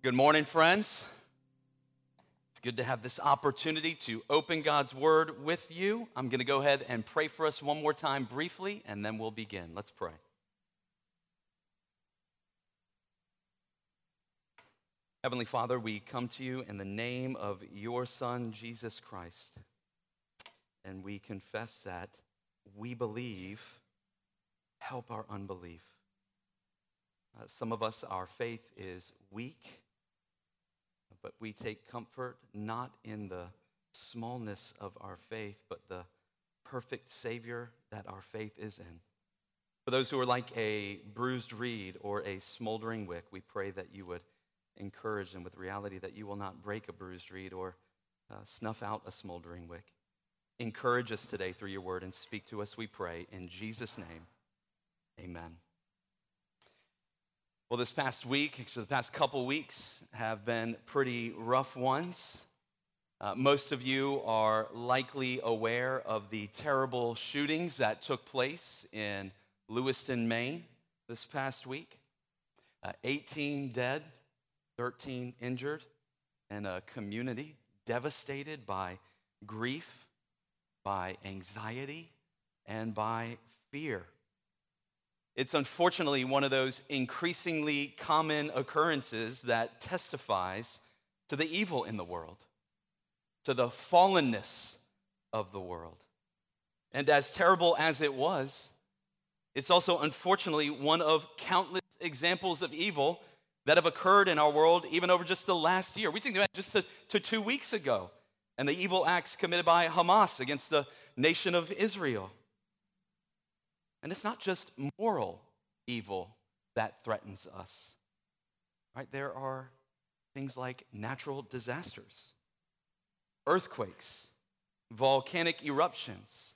Good morning, friends. It's good to have this opportunity to open God's Word with you. I'm going to go ahead and pray for us one more time briefly, and then we'll begin. Let's pray. Heavenly Father, we come to you in the name of your Son, Jesus Christ, and we confess that we believe. Help our unbelief. Uh, some of us, our faith is weak but we take comfort not in the smallness of our faith, but the perfect Savior that our faith is in. For those who are like a bruised reed or a smoldering wick, we pray that you would encourage them with reality that you will not break a bruised reed or uh, snuff out a smoldering wick. Encourage us today through your word and speak to us, we pray. In Jesus' name, amen. Well, this past week, actually, the past couple weeks have been pretty rough ones. Uh, most of you are likely aware of the terrible shootings that took place in Lewiston, Maine this past week. Uh, 18 dead, 13 injured, and a community devastated by grief, by anxiety, and by fear it's unfortunately one of those increasingly common occurrences that testifies to the evil in the world, to the fallenness of the world. And as terrible as it was, it's also unfortunately one of countless examples of evil that have occurred in our world even over just the last year. We think about just to, to two weeks ago and the evil acts committed by Hamas against the nation of Israel. And it's not just moral evil that threatens us. Right? There are things like natural disasters, earthquakes, volcanic eruptions,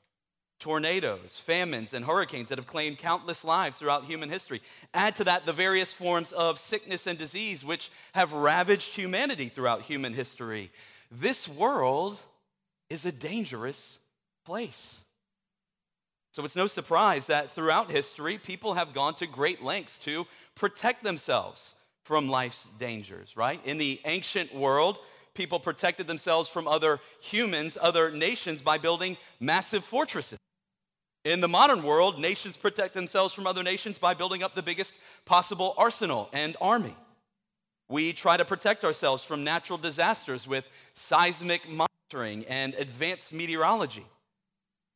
tornadoes, famines, and hurricanes that have claimed countless lives throughout human history. Add to that the various forms of sickness and disease which have ravaged humanity throughout human history. This world is a dangerous place. So it's no surprise that throughout history, people have gone to great lengths to protect themselves from life's dangers, right? In the ancient world, people protected themselves from other humans, other nations, by building massive fortresses. In the modern world, nations protect themselves from other nations by building up the biggest possible arsenal and army. We try to protect ourselves from natural disasters with seismic monitoring and advanced meteorology.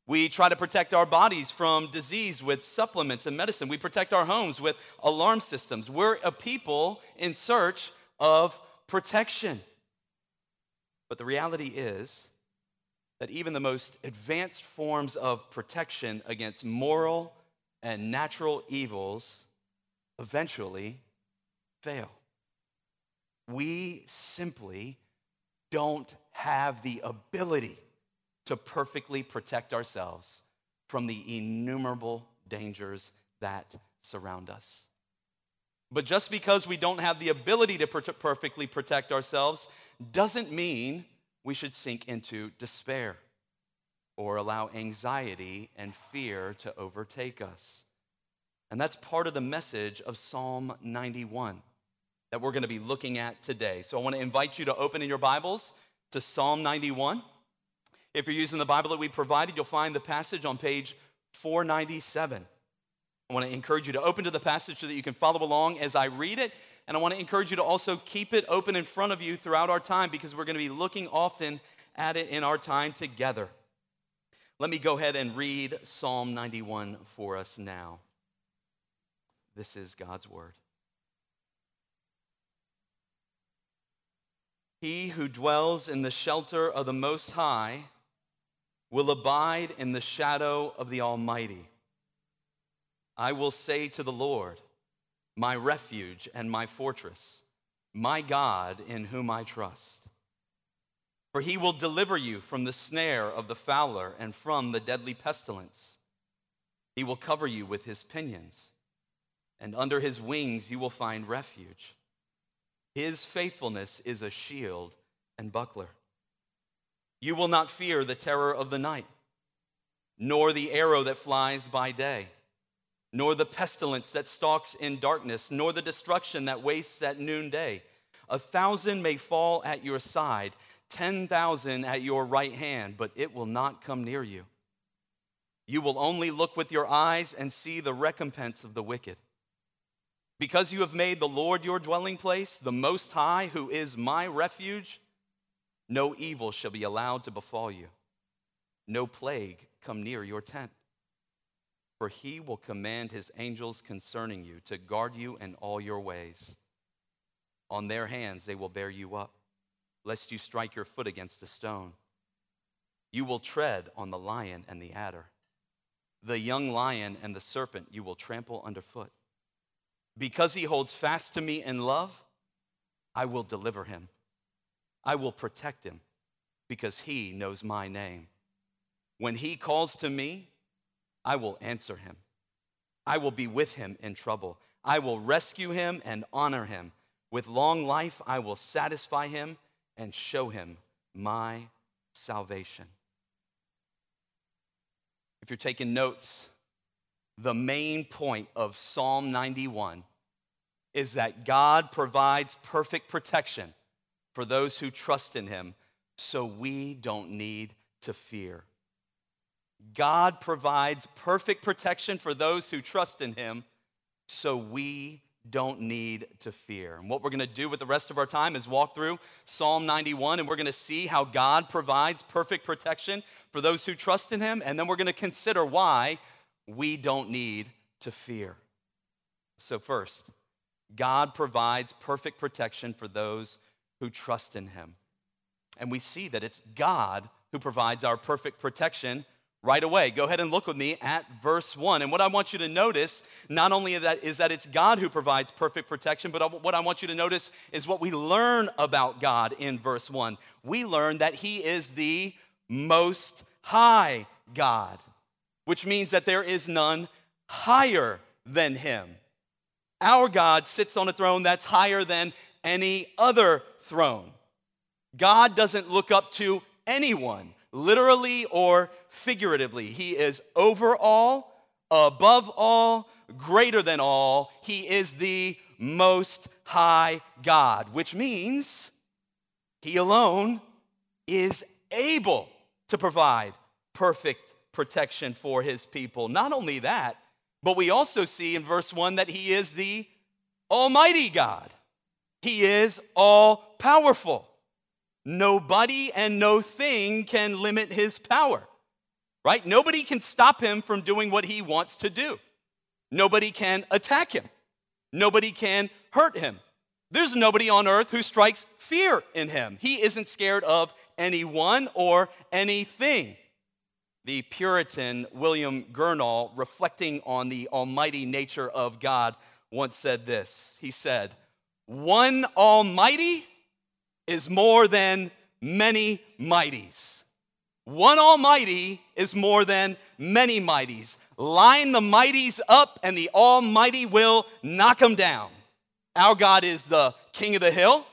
We try to protect our bodies from disease with supplements and medicine. We protect our homes with alarm systems. We're a people in search of protection. But the reality is that even the most advanced forms of protection against moral and natural evils eventually fail. We simply don't have the ability to perfectly protect ourselves from the innumerable dangers that surround us. But just because we don't have the ability to per- perfectly protect ourselves doesn't mean we should sink into despair or allow anxiety and fear to overtake us. And that's part of the message of Psalm 91 that we're going to be looking at today. So I want to invite you to open in your Bibles to Psalm 91. If you're using the Bible that we provided, you'll find the passage on page 497. I want to encourage you to open to the passage so that you can follow along as I read it. And I want to encourage you to also keep it open in front of you throughout our time because we're going to be looking often at it in our time together. Let me go ahead and read Psalm 91 for us now. This is God's word. He who dwells in the shelter of the Most High will abide in the shadow of the Almighty. I will say to the Lord, my refuge and my fortress, my God in whom I trust. For he will deliver you from the snare of the fowler and from the deadly pestilence. He will cover you with his pinions, and under his wings you will find refuge. His faithfulness is a shield and buckler. You will not fear the terror of the night, nor the arrow that flies by day, nor the pestilence that stalks in darkness, nor the destruction that wastes at noonday. A thousand may fall at your side, 10,000 at your right hand, but it will not come near you. You will only look with your eyes and see the recompense of the wicked. Because you have made the Lord your dwelling place, the Most High, who is my refuge, no evil shall be allowed to befall you, no plague come near your tent. For he will command his angels concerning you to guard you in all your ways. On their hands they will bear you up, lest you strike your foot against a stone. You will tread on the lion and the adder. The young lion and the serpent you will trample underfoot. Because he holds fast to me in love, I will deliver him. I will protect him because he knows my name. When he calls to me, I will answer him. I will be with him in trouble. I will rescue him and honor him. With long life, I will satisfy him and show him my salvation. If you're taking notes, the main point of Psalm 91 is that God provides perfect protection for those who trust in him, so we don't need to fear. God provides perfect protection for those who trust in Him, so we don't need to fear. And what we're going to do with the rest of our time is walk through Psalm 91, and we're going to see how God provides perfect protection for those who trust in Him, and then we're going to consider why we don't need to fear. So, first, God provides perfect protection for those who trust in Him. And we see that it's God who provides our perfect protection right away. Go ahead and look with me at verse 1. And what I want you to notice, not only that, is that it's God who provides perfect protection, but what I want you to notice is what we learn about God in verse 1. We learn that He is the most high God, which means that there is none higher than Him. Our God sits on a throne that's higher than any other throne. God doesn't look up to anyone literally or figuratively. He is over all, above all, greater than all. He is the most high God, which means he alone is able to provide perfect protection for his people. Not only that, but we also see in verse 1 that he is the Almighty God. He is all powerful. Nobody and no thing can limit his power, right? Nobody can stop him from doing what he wants to do. Nobody can attack him. Nobody can hurt him. There's nobody on earth who strikes fear in him. He isn't scared of anyone or anything. The Puritan William Gurnall, reflecting on the almighty nature of God, once said this. He said, One almighty is more than many mighties. One Almighty is more than many mighties. Line the mighties up, and the Almighty will knock them down. Our God is the King of the hill,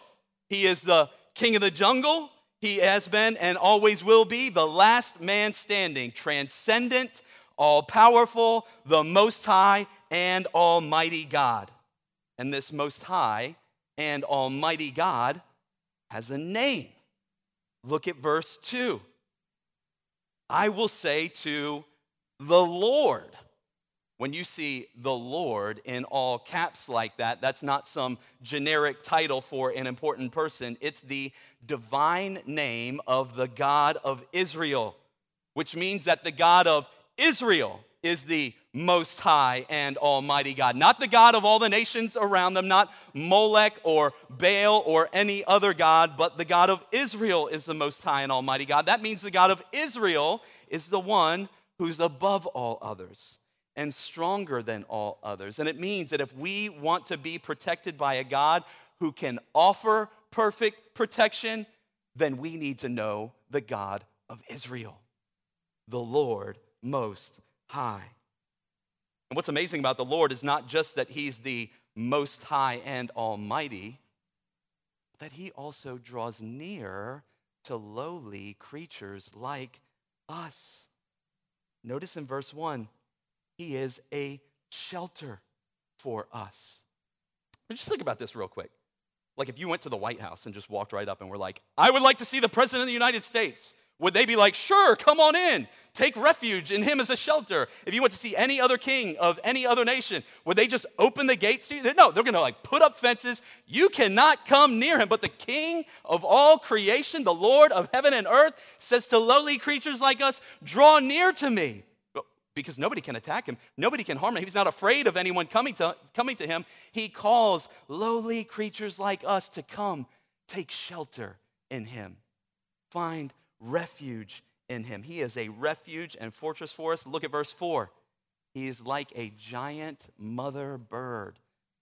He is the King of the jungle. He has been and always will be the last man standing, transcendent, all powerful, the Most High, and Almighty God. And this Most High and Almighty God has a name. Look at verse 2. I will say to the Lord. When you see the Lord in all caps like that, that's not some generic title for an important person. It's the divine name of the God of Israel, which means that the God of Israel is the most high and almighty God. Not the God of all the nations around them, not Molech or Baal or any other God, but the God of Israel is the most high and almighty God. That means the God of Israel is the one who's above all others and stronger than all others. And it means that if we want to be protected by a God who can offer perfect protection, then we need to know the God of Israel, the Lord most high. And what's amazing about the Lord is not just that he's the most high and almighty, that he also draws near to lowly creatures like us. Notice in verse 1, he is a shelter for us. Just think about this real quick. Like if you went to the White House and just walked right up and were like, I would like to see the President of the United States, would they be like, sure, come on in, take refuge in him as a shelter? If you went to see any other king of any other nation, would they just open the gates to you? No, they're gonna like put up fences. You cannot come near him. But the king of all creation, the Lord of heaven and earth, says to lowly creatures like us, draw near to me because nobody can attack him. Nobody can harm him. He's not afraid of anyone coming to, coming to him. He calls lowly creatures like us to come take shelter in him, find refuge in him. He is a refuge and fortress for us. Look at verse 4. He is like a giant mother bird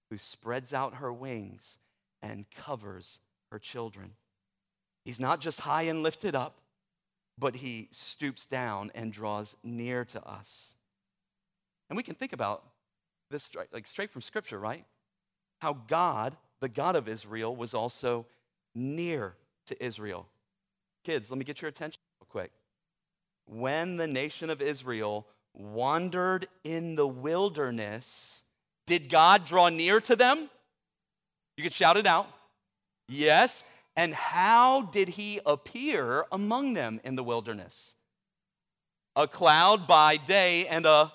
who spreads out her wings and covers her children. He's not just high and lifted up, but he stoops down and draws near to us. And we can think about this like straight from scripture, right? How God, the God of Israel, was also near to Israel. Kids, let me get your attention real quick. When the nation of Israel wandered in the wilderness, did God draw near to them? You could shout it out. Yes. And how did he appear among them in the wilderness? A cloud by day and a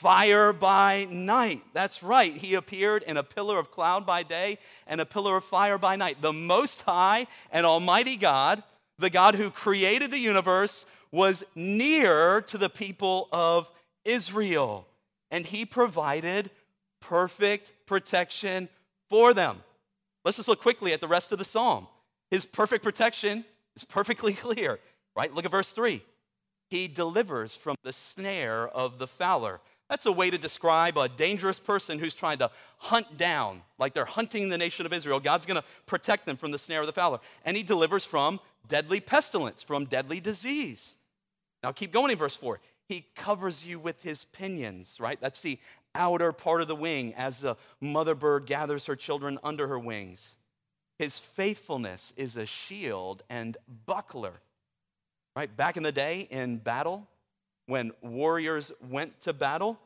fire by night. That's right. He appeared in a pillar of cloud by day and a pillar of fire by night. The Most High and Almighty God, the God who created the universe, was near to the people of Israel. And he provided perfect protection for them. Let's just look quickly at the rest of the psalm. His perfect protection is perfectly clear, right? Look at verse 3. He delivers from the snare of the fowler. That's a way to describe a dangerous person who's trying to hunt down, like they're hunting the nation of Israel. God's going to protect them from the snare of the fowler. And he delivers from deadly pestilence, from deadly disease. Now keep going in verse 4. He covers you with his pinions, right? That's the outer part of the wing as the mother bird gathers her children under her wings. His faithfulness is a shield and buckler. Right? Back in the day in battle, when warriors went to battle,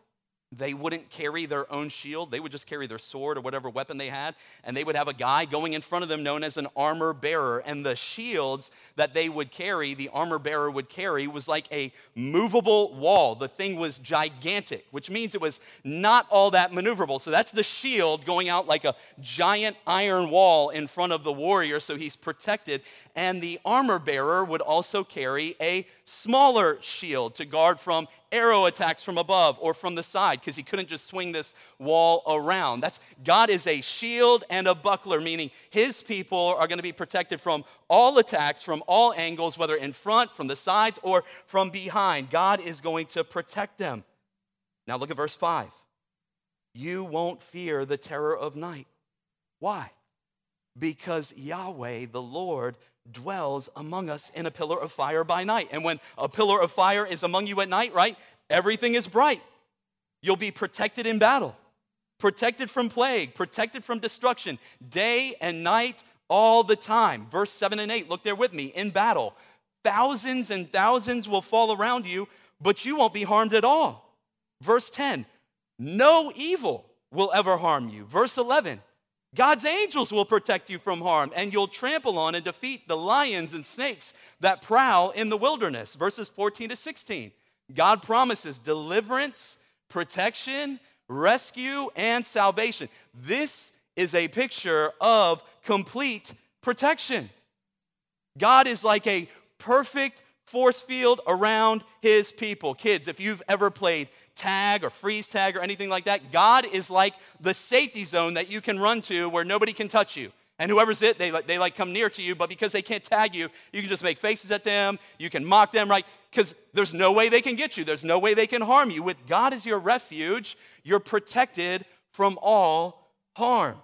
they wouldn't carry their own shield. They would just carry their sword or whatever weapon they had. And they would have a guy going in front of them known as an armor bearer. And the shields that they would carry, the armor bearer would carry, was like a movable wall. The thing was gigantic, which means it was not all that maneuverable. So that's the shield going out like a giant iron wall in front of the warrior. So he's protected and the armor bearer would also carry a smaller shield to guard from arrow attacks from above or from the side because he couldn't just swing this wall around. That's God is a shield and a buckler meaning his people are going to be protected from all attacks from all angles whether in front, from the sides or from behind. God is going to protect them. Now look at verse 5. You won't fear the terror of night. Why? Because Yahweh, the Lord, dwells among us in a pillar of fire by night. And when a pillar of fire is among you at night, right, everything is bright. You'll be protected in battle, protected from plague, protected from destruction, day and night, all the time. Verse 7 and 8, look there with me. In battle, thousands and thousands will fall around you, but you won't be harmed at all. Verse 10, no evil will ever harm you. Verse 11, God's angels will protect you from harm, and you'll trample on and defeat the lions and snakes that prowl in the wilderness. Verses 14 to 16. God promises deliverance, protection, rescue, and salvation. This is a picture of complete protection. God is like a perfect force field around his people. Kids, if you've ever played tag or freeze tag or anything like that, God is like the safety zone that you can run to where nobody can touch you. And whoever's it, they they like come near to you, but because they can't tag you, you can just make faces at them, you can mock them, right? Because there's no way they can get you, there's no way they can harm you. With God as your refuge, you're protected from all harm.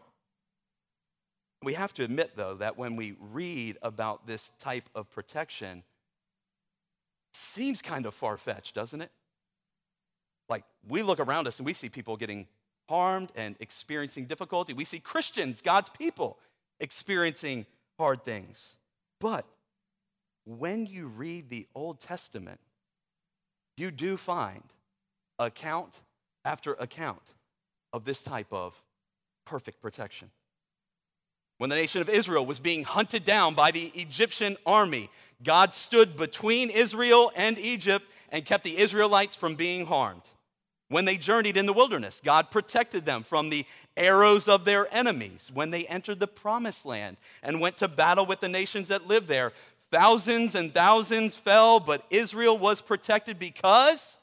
We have to admit, though, that when we read about this type of protection, seems kind of far fetched, doesn't it? Like, we look around us and we see people getting harmed and experiencing difficulty. We see Christians, God's people, experiencing hard things. But when you read the Old Testament, you do find account after account of this type of perfect protection. When the nation of Israel was being hunted down by the Egyptian army, God stood between Israel and Egypt and kept the Israelites from being harmed. When they journeyed in the wilderness, God protected them from the arrows of their enemies. When they entered the promised land and went to battle with the nations that lived there, thousands and thousands fell, but Israel was protected because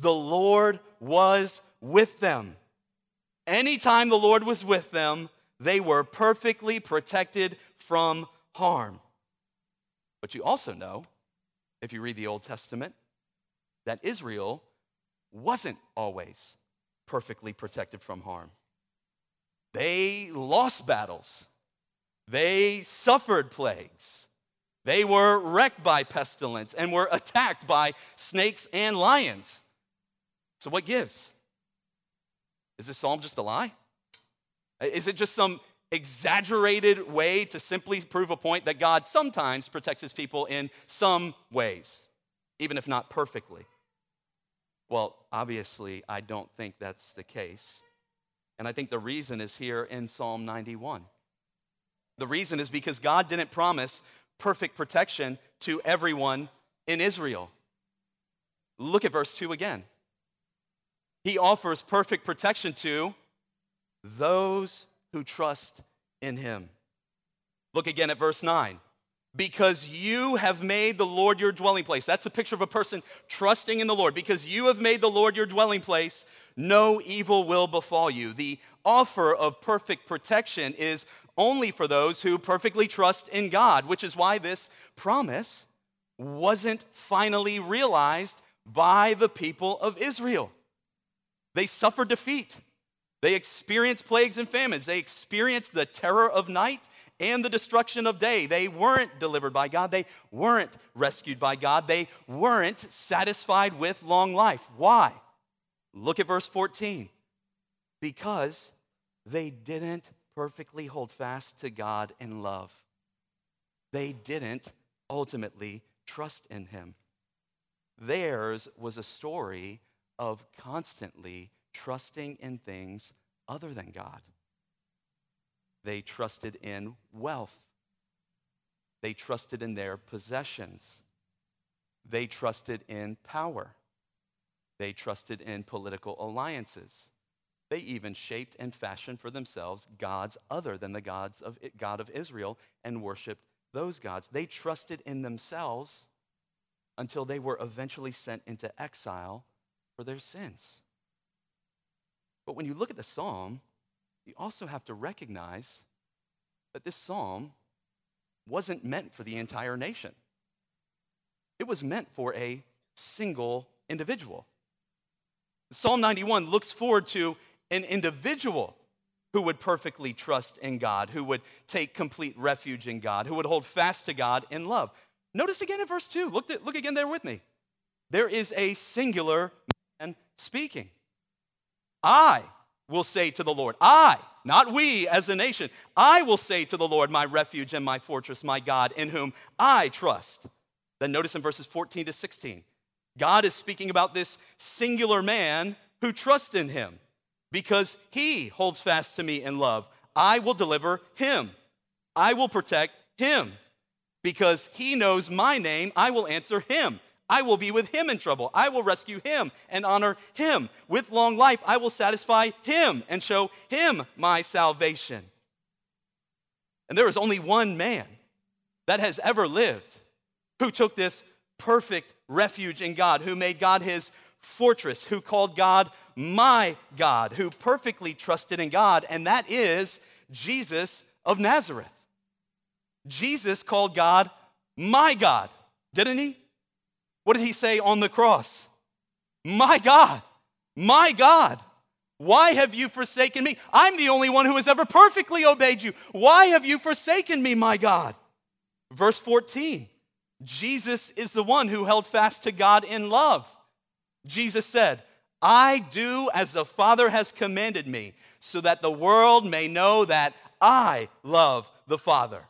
the Lord was with them. Anytime the Lord was with them, they were perfectly protected from harm. But you also know, if you read the Old Testament, that Israel wasn't always perfectly protected from harm. They lost battles, they suffered plagues, they were wrecked by pestilence, and were attacked by snakes and lions. So, what gives? Is this psalm just a lie? Is it just some exaggerated way to simply prove a point that God sometimes protects his people in some ways, even if not perfectly? Well, obviously, I don't think that's the case. And I think the reason is here in Psalm 91. The reason is because God didn't promise perfect protection to everyone in Israel. Look at verse 2 again. He offers perfect protection to those who trust in him. Look again at verse 9. Because you have made the Lord your dwelling place. That's a picture of a person trusting in the Lord. Because you have made the Lord your dwelling place, no evil will befall you. The offer of perfect protection is only for those who perfectly trust in God, which is why this promise wasn't finally realized by the people of Israel. They suffered defeat. They experienced plagues and famines. They experienced the terror of night and the destruction of day. They weren't delivered by God. They weren't rescued by God. They weren't satisfied with long life. Why? Look at verse 14. Because they didn't perfectly hold fast to God in love. They didn't ultimately trust in Him. Theirs was a story of constantly trusting in things other than God. They trusted in wealth. They trusted in their possessions. They trusted in power. They trusted in political alliances. They even shaped and fashioned for themselves gods other than the gods of God of Israel and worshiped those gods. They trusted in themselves until they were eventually sent into exile for their sins. But when you look at the psalm, you also have to recognize that this psalm wasn't meant for the entire nation. It was meant for a single individual. Psalm 91 looks forward to an individual who would perfectly trust in God, who would take complete refuge in God, who would hold fast to God in love. Notice again in verse 2. Look, look again there with me. There is a singular man speaking. I will say to the Lord, I, not we as a nation, I will say to the Lord, my refuge and my fortress, my God, in whom I trust. Then notice in verses 14 to 16, God is speaking about this singular man who trusts in him because he holds fast to me in love. I will deliver him, I will protect him because he knows my name. I will answer him. I will be with him in trouble. I will rescue him and honor him. With long life, I will satisfy him and show him my salvation. And there is only one man that has ever lived who took this perfect refuge in God, who made God his fortress, who called God my God, who perfectly trusted in God, and that is Jesus of Nazareth. Jesus called God my God, didn't he? What did he say on the cross? My God, my God, why have you forsaken me? I'm the only one who has ever perfectly obeyed you. Why have you forsaken me, my God? Verse 14 Jesus is the one who held fast to God in love. Jesus said, I do as the Father has commanded me, so that the world may know that I love the Father.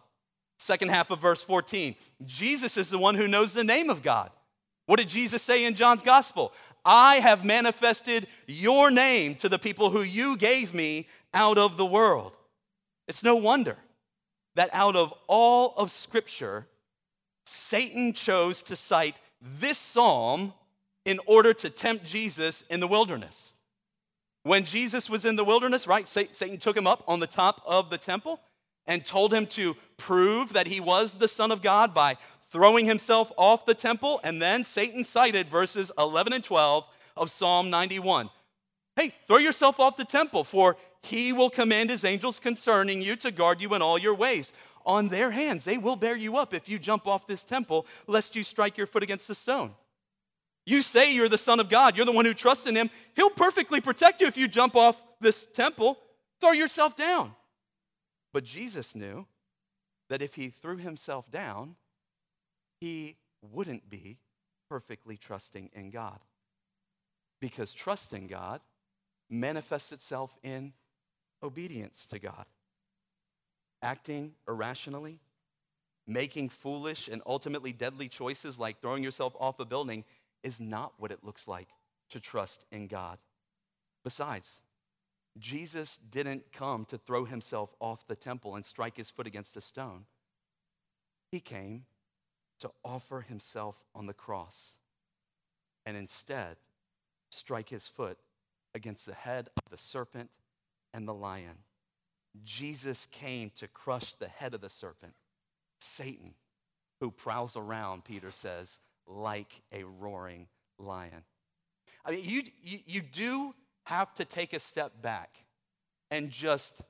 Second half of verse 14 Jesus is the one who knows the name of God. What did Jesus say in John's gospel? I have manifested your name to the people who you gave me out of the world. It's no wonder that out of all of Scripture, Satan chose to cite this psalm in order to tempt Jesus in the wilderness. When Jesus was in the wilderness, right, Satan took him up on the top of the temple and told him to prove that he was the Son of God by throwing himself off the temple. And then Satan cited verses 11 and 12 of Psalm 91. Hey, throw yourself off the temple, for he will command his angels concerning you to guard you in all your ways. On their hands, they will bear you up if you jump off this temple, lest you strike your foot against the stone. You say you're the Son of God, you're the one who trusts in him. He'll perfectly protect you if you jump off this temple. Throw yourself down. But Jesus knew that if he threw himself down, he wouldn't be perfectly trusting in God. Because trust in God manifests itself in obedience to God. Acting irrationally, making foolish and ultimately deadly choices like throwing yourself off a building is not what it looks like to trust in God. Besides, Jesus didn't come to throw himself off the temple and strike his foot against a stone. He came to offer himself on the cross and instead strike his foot against the head of the serpent and the lion. Jesus came to crush the head of the serpent, Satan, who prowls around, Peter says, like a roaring lion. I mean, you, you, you do have to take a step back and just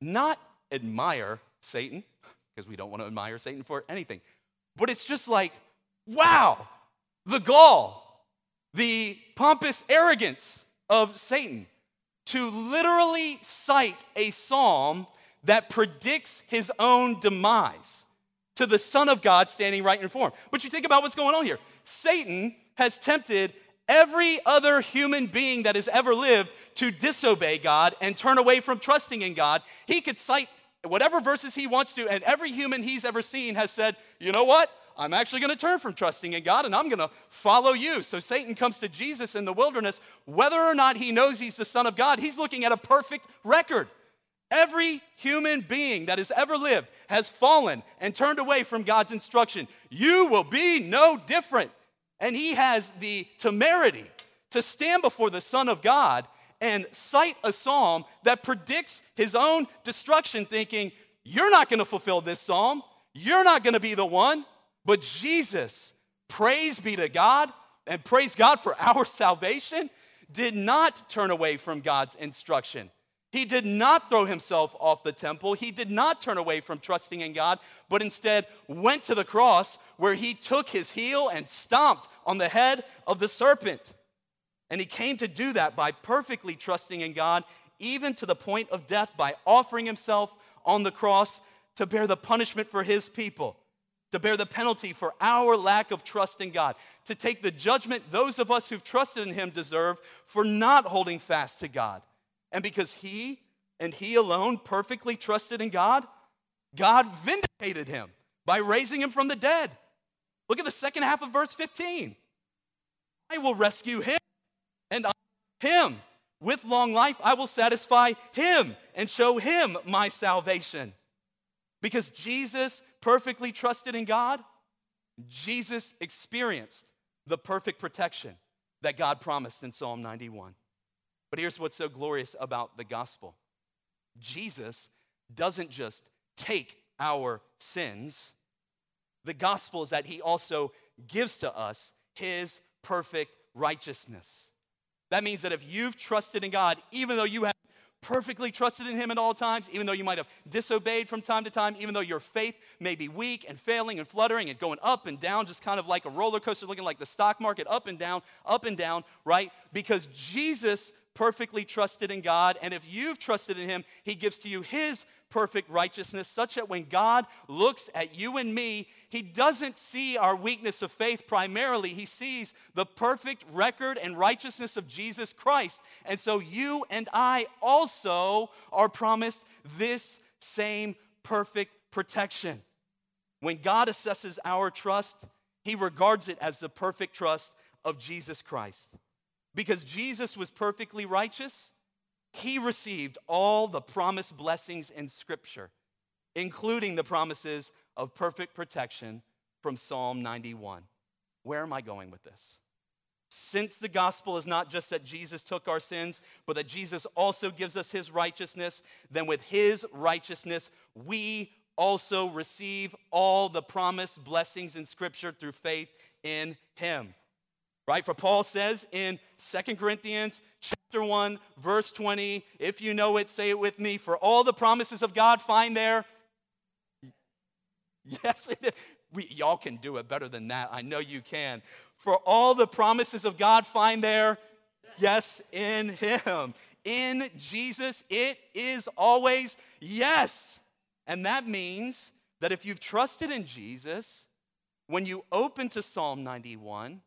not admire Satan, because we don't want to admire Satan for anything, but it's just like, wow, the gall, the pompous arrogance of Satan to literally cite a psalm that predicts his own demise to the Son of God standing right in front. But you think about what's going on here. Satan has tempted every other human being that has ever lived to disobey God and turn away from trusting in God. He could cite whatever verses he wants to, and every human he's ever seen has said, you know what? I'm actually going to turn from trusting in God and I'm going to follow you. So Satan comes to Jesus in the wilderness. Whether or not he knows he's the Son of God, he's looking at a perfect record. Every human being that has ever lived has fallen and turned away from God's instruction. You will be no different. And he has the temerity to stand before the Son of God and cite a psalm that predicts his own destruction, thinking, You're not going to fulfill this psalm. You're not going to be the one. But Jesus, praise be to God, and praise God for our salvation, did not turn away from God's instruction. He did not throw himself off the temple. He did not turn away from trusting in God, but instead went to the cross where he took his heel and stomped on the head of the serpent. And he came to do that by perfectly trusting in God, even to the point of death, by offering himself on the cross to bear the punishment for his people to bear the penalty for our lack of trust in God, to take the judgment those of us who've trusted in Him deserve for not holding fast to God. And because He and He alone perfectly trusted in God, God vindicated Him by raising Him from the dead. Look at the second half of verse 15. I will rescue Him and Him. With long life, I will satisfy Him and show Him my salvation. Because Jesus perfectly trusted in God, Jesus experienced the perfect protection that God promised in Psalm 91. But here's what's so glorious about the gospel Jesus doesn't just take our sins, the gospel is that he also gives to us his perfect righteousness. That means that if you've trusted in God, even though you have perfectly trusted in Him at all times, even though you might have disobeyed from time to time, even though your faith may be weak and failing and fluttering and going up and down, just kind of like a roller coaster, looking like the stock market, up and down, up and down, right? Because Jesus perfectly trusted in God, and if you've trusted in Him, He gives to you His perfect righteousness, such that when God looks at you and me, He doesn't see our weakness of faith primarily. He sees the perfect record and righteousness of Jesus Christ. And so you and I also are promised this same perfect protection. When God assesses our trust, He regards it as the perfect trust of Jesus Christ. Because Jesus was perfectly righteous, he received all the promised blessings in Scripture. including the promises of perfect protection from Psalm 91. Where am I going with this? Since the gospel is not just that Jesus took our sins, but that Jesus also gives us his righteousness, then with his righteousness, we also receive all the promised blessings in Scripture through faith in him. Right? For Paul says in Second Corinthians chapter 1, verse 20, if you know it, say it with me. For all the promises of God find their. Yes, we, y'all can do it better than that. I know you can. For all the promises of God find their, yes, in Him. In Jesus, it is always yes. And that means that if you've trusted in Jesus, when you open to Psalm 91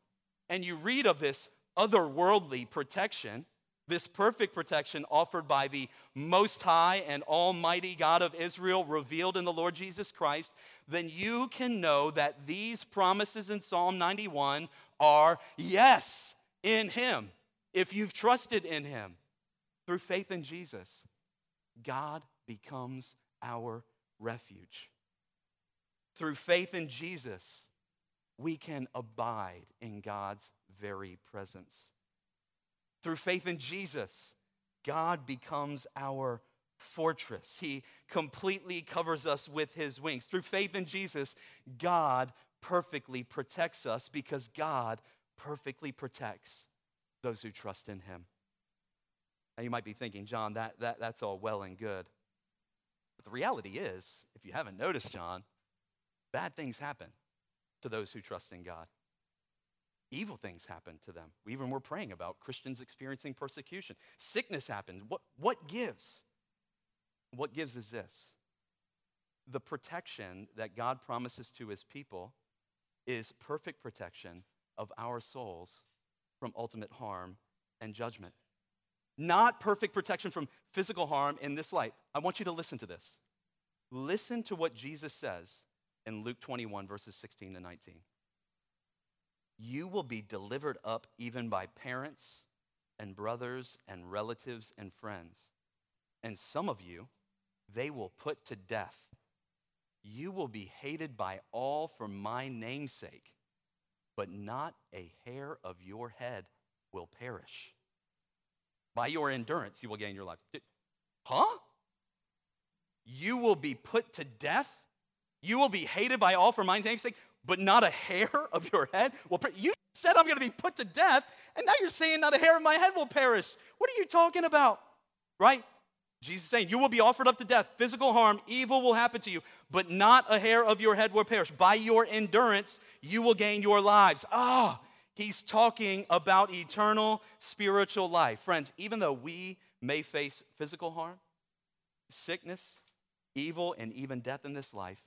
and you read of this otherworldly protection, this perfect protection offered by the Most High and Almighty God of Israel, revealed in the Lord Jesus Christ, then you can know that these promises in Psalm 91 are yes in Him. If you've trusted in Him through faith in Jesus, God becomes our refuge. Through faith in Jesus, we can abide in God's very presence. Through faith in Jesus, God becomes our fortress. He completely covers us with his wings. Through faith in Jesus, God perfectly protects us because God perfectly protects those who trust in him. Now you might be thinking, John, that, that, that's all well and good. But the reality is, if you haven't noticed, John, bad things happen to those who trust in God. Evil things happen to them. Even We even were praying about Christians experiencing persecution. Sickness happens. What, what gives? What gives is this the protection that God promises to his people is perfect protection of our souls from ultimate harm and judgment. Not perfect protection from physical harm in this life. I want you to listen to this. Listen to what Jesus says in Luke 21, verses 16 to 19 you will be delivered up even by parents and brothers and relatives and friends. And some of you, they will put to death. You will be hated by all for my namesake, but not a hair of your head will perish. By your endurance, you will gain your life. Huh? You will be put to death. You will be hated by all for my namesake, but not a hair of your head will perish. You said I'm going to be put to death, and now you're saying not a hair of my head will perish. What are you talking about? Right? Jesus saying, You will be offered up to death, physical harm, evil will happen to you, but not a hair of your head will perish. By your endurance, you will gain your lives. Ah, oh, he's talking about eternal spiritual life. Friends, even though we may face physical harm, sickness, evil, and even death in this life,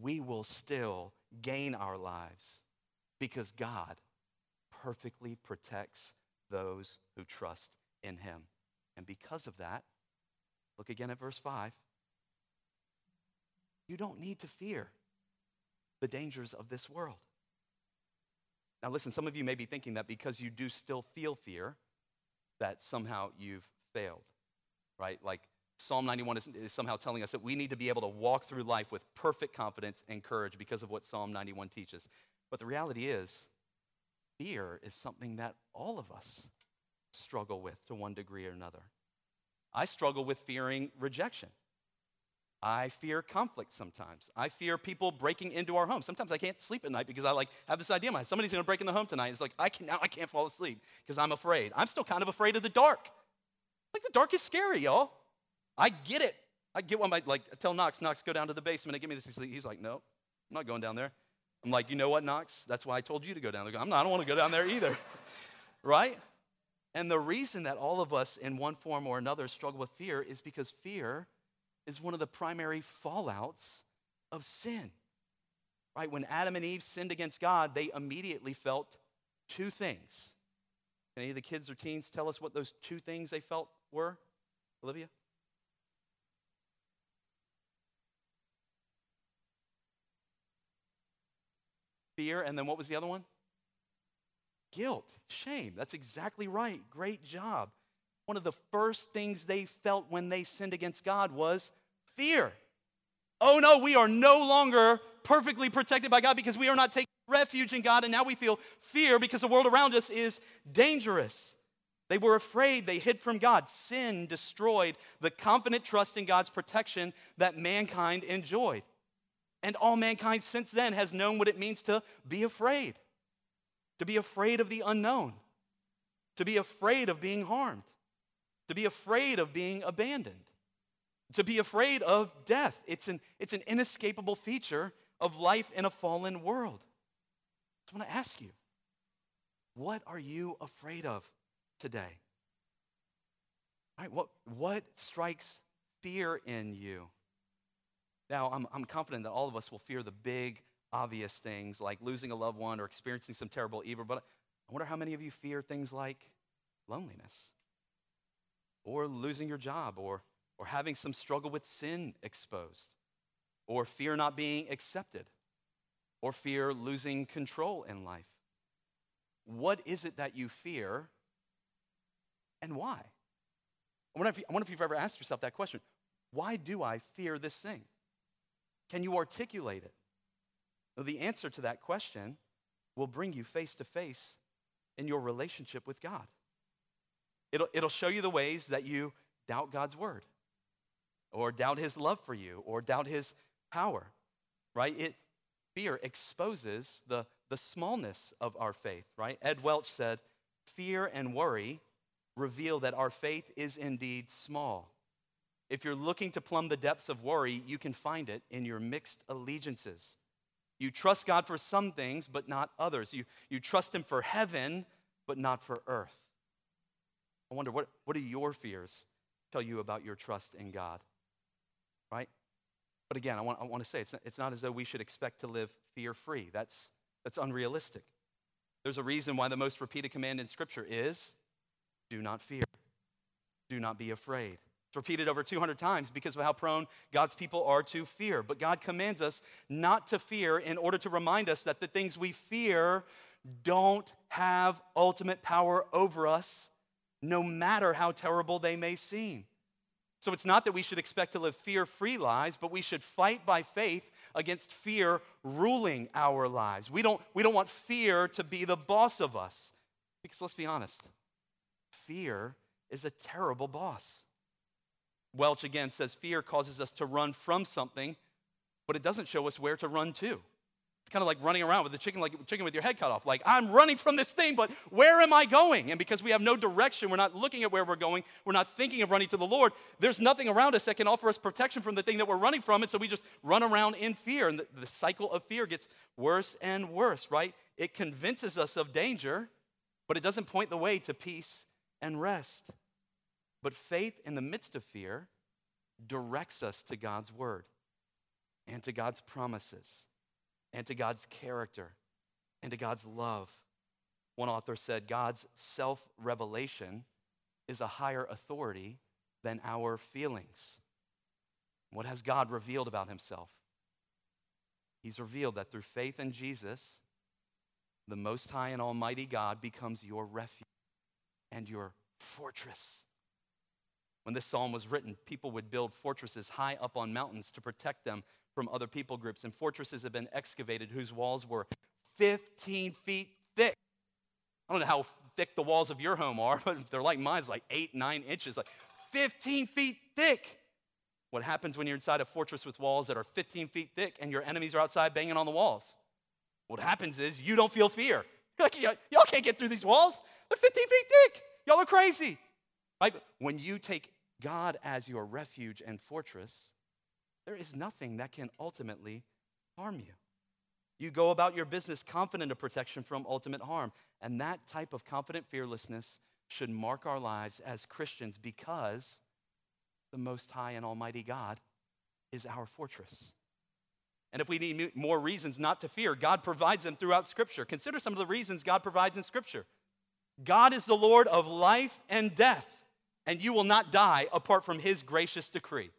we will still gain our lives because God perfectly protects those who trust in him. And because of that, look again at verse 5. You don't need to fear the dangers of this world. Now, listen, some of you may be thinking that because you do still feel fear, that somehow you've failed, right? Like Psalm 91 is, is, somehow telling us that we need to be able to walk through life with perfect confidence and courage because of what Psalm 91 teaches. But the reality is, fear is something that all of us struggle with to one degree or another. I struggle with fearing rejection. I fear conflict sometimes. I fear people breaking into our home. Sometimes I can't sleep at night because I like have this idea in my mind. Somebody's gonna break in the home tonight. It's like I can now I can't fall asleep because I'm afraid. I'm still kind of afraid of the dark. Like the dark is scary, y'all. I get it. I get what my, like, I tell Knox, Knox, go down to the basement and give me this. He's like, no, I'm not going down there. I'm like, you know what, Knox? That's why I told you to go down there. I'm not, I don't want to go down there either. right? And the reason that all of us, in one form or another, struggle with fear is because fear is one of the primary fallouts of sin. Right? When Adam and Eve sinned against God, they immediately felt two things. Any of the kids or teens tell us what those two things they felt were? Olivia? Fear, and then what was the other one? Guilt, shame. That's exactly right. Great job. One of the first things they felt when they sinned against God was fear. Oh no, we are no longer perfectly protected by God because we are not taking refuge in God, and now we feel fear because the world around us is dangerous. They were afraid, they hid from God. Sin destroyed the confident trust in God's protection that mankind enjoyed. And all mankind since then has known what it means to be afraid, to be afraid of the unknown, to be afraid of being harmed, to be afraid of being abandoned, to be afraid of death. It's an, it's an inescapable feature of life in a fallen world. So I want to ask you, what are you afraid of today? Right, what, what strikes fear in you? Now, I'm, I'm confident that all of us will fear the big, obvious things like losing a loved one or experiencing some terrible evil, but I wonder how many of you fear things like loneliness or losing your job or, or having some struggle with sin exposed or fear not being accepted or fear losing control in life. What is it that you fear and why? I wonder, if you, I wonder if you've ever asked yourself that question. Why do I fear this thing? Can you articulate it? Well, the answer to that question will bring you face to face in your relationship with God. It'll, it'll show you the ways that you doubt God's word, or doubt his love for you, or doubt his power, right? It, fear exposes the, the smallness of our faith, right? Ed Welch said, Fear and worry reveal that our faith is indeed small. If you're looking to plumb the depths of worry, you can find it in your mixed allegiances. You trust God for some things, but not others. You, you trust Him for heaven, but not for earth. I wonder, what, what do your fears tell you about your trust in God? Right? But again, I want, I want to say it's not, it's not as though we should expect to live fear free. That's, that's unrealistic. There's a reason why the most repeated command in Scripture is do not fear, do not be afraid. It's repeated over 200 times because of how prone God's people are to fear. But God commands us not to fear in order to remind us that the things we fear don't have ultimate power over us, no matter how terrible they may seem. So it's not that we should expect to live fear free lives, but we should fight by faith against fear ruling our lives. We don't, we don't want fear to be the boss of us. Because let's be honest, fear is a terrible boss. Welch again says fear causes us to run from something, but it doesn't show us where to run to. It's kind of like running around with the chicken, like chicken with your head cut off. Like, I'm running from this thing, but where am I going? And because we have no direction, we're not looking at where we're going, we're not thinking of running to the Lord, there's nothing around us that can offer us protection from the thing that we're running from. And so we just run around in fear. And the, the cycle of fear gets worse and worse, right? It convinces us of danger, but it doesn't point the way to peace and rest. But faith in the midst of fear directs us to God's word and to God's promises and to God's character and to God's love. One author said God's self revelation is a higher authority than our feelings. What has God revealed about himself? He's revealed that through faith in Jesus, the Most High and Almighty God becomes your refuge and your fortress. When this psalm was written, people would build fortresses high up on mountains to protect them from other people groups. And fortresses have been excavated whose walls were 15 feet thick. I don't know how thick the walls of your home are, but if they're like mine, it's like eight, nine inches, like 15 feet thick. What happens when you're inside a fortress with walls that are 15 feet thick and your enemies are outside banging on the walls? What happens is you don't feel fear. Like, y'all can't get through these walls. They're 15 feet thick. Y'all are crazy. Right? When you take God as your refuge and fortress, there is nothing that can ultimately harm you. You go about your business confident of protection from ultimate harm. And that type of confident fearlessness should mark our lives as Christians because the Most High and Almighty God is our fortress. And if we need more reasons not to fear, God provides them throughout Scripture. Consider some of the reasons God provides in Scripture. God is the Lord of life and death, and you will not die apart from His gracious decree.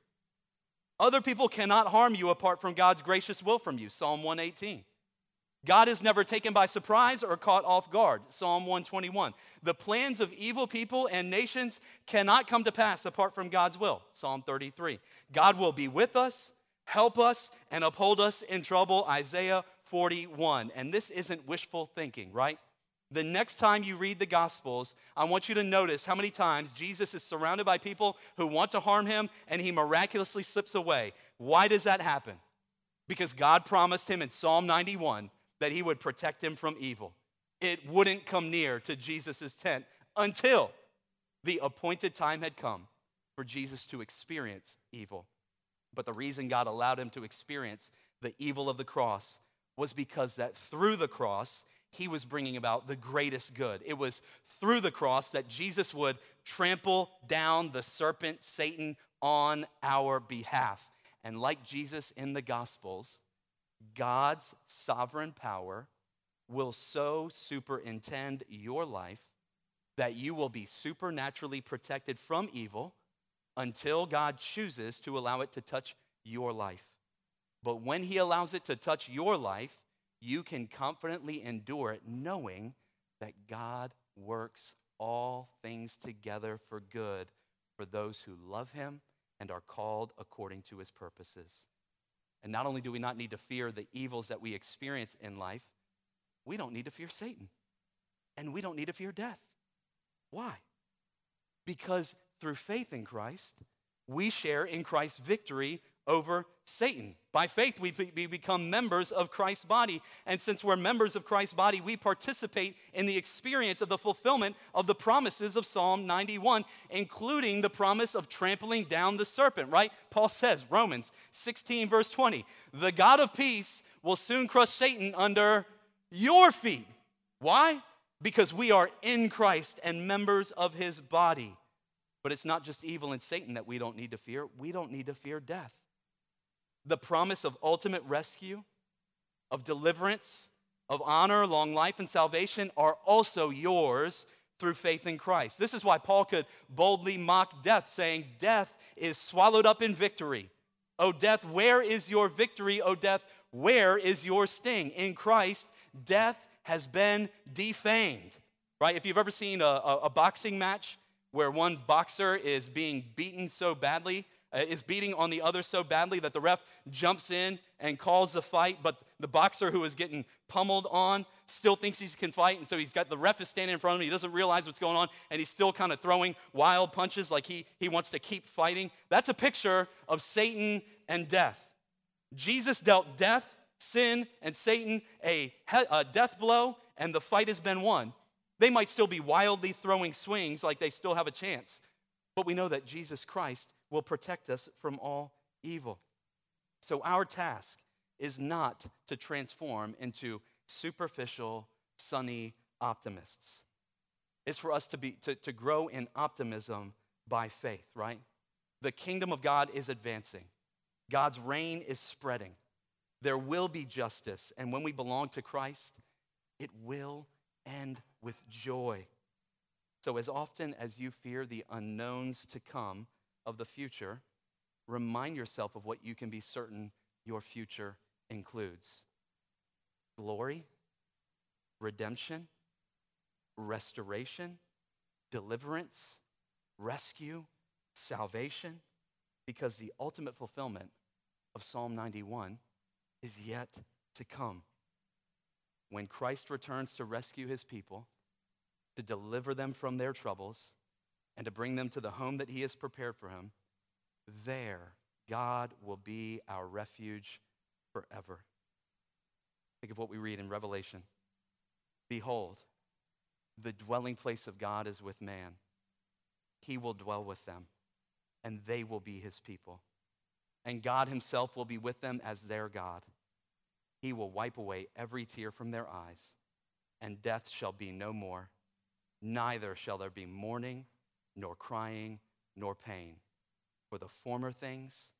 Other people cannot harm you apart from God's gracious will from you. Psalm 118. God is never taken by surprise or caught off guard. Psalm 121. The plans of evil people and nations cannot come to pass apart from God's will. Psalm 33. God will be with us. help us and uphold us in trouble. Isaiah 41. And this isn't wishful thinking, right? The next time you read the Gospels, I want you to notice how many times Jesus is surrounded by people who want to harm him and he miraculously slips away. Why does that happen? Because God promised him in Psalm 91 that he would protect him from evil. It wouldn't come near to Jesus' tent until the appointed time had come for Jesus to experience evil. But the reason God allowed him to experience the evil of the cross was because that through the cross, he was bringing about the greatest good. It was through the cross that Jesus would trample down the serpent, Satan, on our behalf. And like Jesus in the Gospels, God's sovereign power will so superintend your life that you will be supernaturally protected from evil until God chooses to allow it to touch your life. But when He allows it to touch your life, you can confidently endure it knowing that God works all things together for good for those who love Him and are called according to His purposes. And not only do we not need to fear the evils that we experience in life, we don't need to fear Satan. And we don't need to fear death. Why? Because through faith in Christ, we share in Christ's victory over Satan. By faith, we, become members of Christ's body. And since we're members of Christ's body, we participate in the experience of the fulfillment of the promises of Psalm 91, including the promise of trampling down the serpent, right? Paul says, Romans 16, verse 20, the God of peace will soon crush Satan under your feet. Why? Because we are in Christ and members of his body. But it's not just evil and Satan that we don't need to fear, we don't need to fear death. The promise of ultimate rescue, of deliverance, of honor, long life, and salvation are also yours through faith in Christ. This is why Paul could boldly mock death, saying, Death is swallowed up in victory. O death, where is your victory? O death, where is your sting? In Christ, death has been defamed. Right? If you've ever seen a, a, a boxing match where one boxer is being beaten so badly, Uh, is beating on the other so badly that the ref jumps in and calls the fight, but the boxer who is getting pummeled on still thinks he can fight, and so he's got the ref is standing in front of him. He doesn't realize what's going on, and he's still kind of throwing wild punches like he, he wants to keep fighting. That's a picture of Satan and death. Jesus dealt death sin and Satan a, a death blow, and the fight has been won. They might still be wildly throwing swings like they still have a chance, but we know that Jesus Christ will protect us from all evil. So our task is not to transform into superficial, sunny optimists. It's for us to, be, to, to grow in optimism by faith, right? The kingdom of God is advancing. God's reign is spreading. There will be justice. And when we belong to Christ, it will end with joy. So, as often as you fear the unknowns to come of the future, remind yourself of what you can be certain your future includes glory, redemption, restoration, deliverance, rescue, salvation, because the ultimate fulfillment of Psalm 91 is yet to come. When Christ returns to rescue his people, to deliver them from their troubles, and to bring them to the home that he has prepared for him, there God will be our refuge forever. Think of what we read in Revelation. Behold, the dwelling place of God is with man. He will dwell with them, and they will be his people. And God himself will be with them as their God. He will wipe away every tear from their eyes, and death shall be no more. Neither shall there be mourning, nor crying, nor pain, for the former things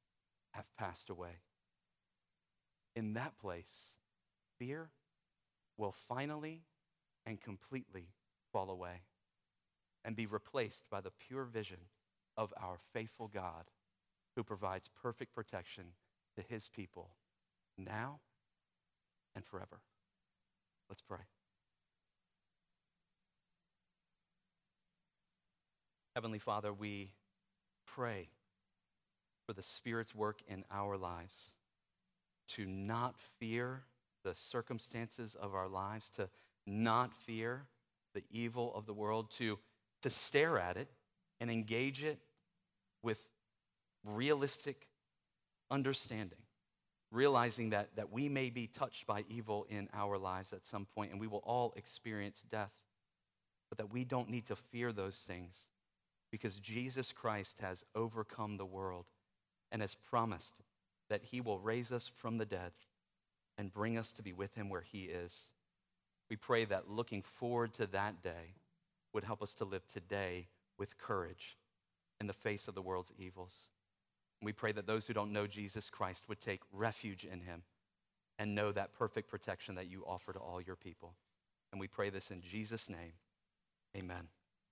have passed away. In that place, fear will finally and completely fall away and be replaced by the pure vision of our faithful God who provides perfect protection to his people now and forever. Let's pray. Heavenly Father, we pray for the Spirit's work in our lives, to not fear the circumstances of our lives, to not fear the evil of the world, to, to stare at it and engage it with realistic understanding, realizing that, that we may be touched by evil in our lives at some point and we will all experience death, but that we don't need to fear those things because Jesus Christ has overcome the world and has promised that he will raise us from the dead and bring us to be with him where he is. We pray that looking forward to that day would help us to live today with courage in the face of the world's evils. We pray that those who don't know Jesus Christ would take refuge in him and know that perfect protection that you offer to all your people. And we pray this in Jesus' name. Amen.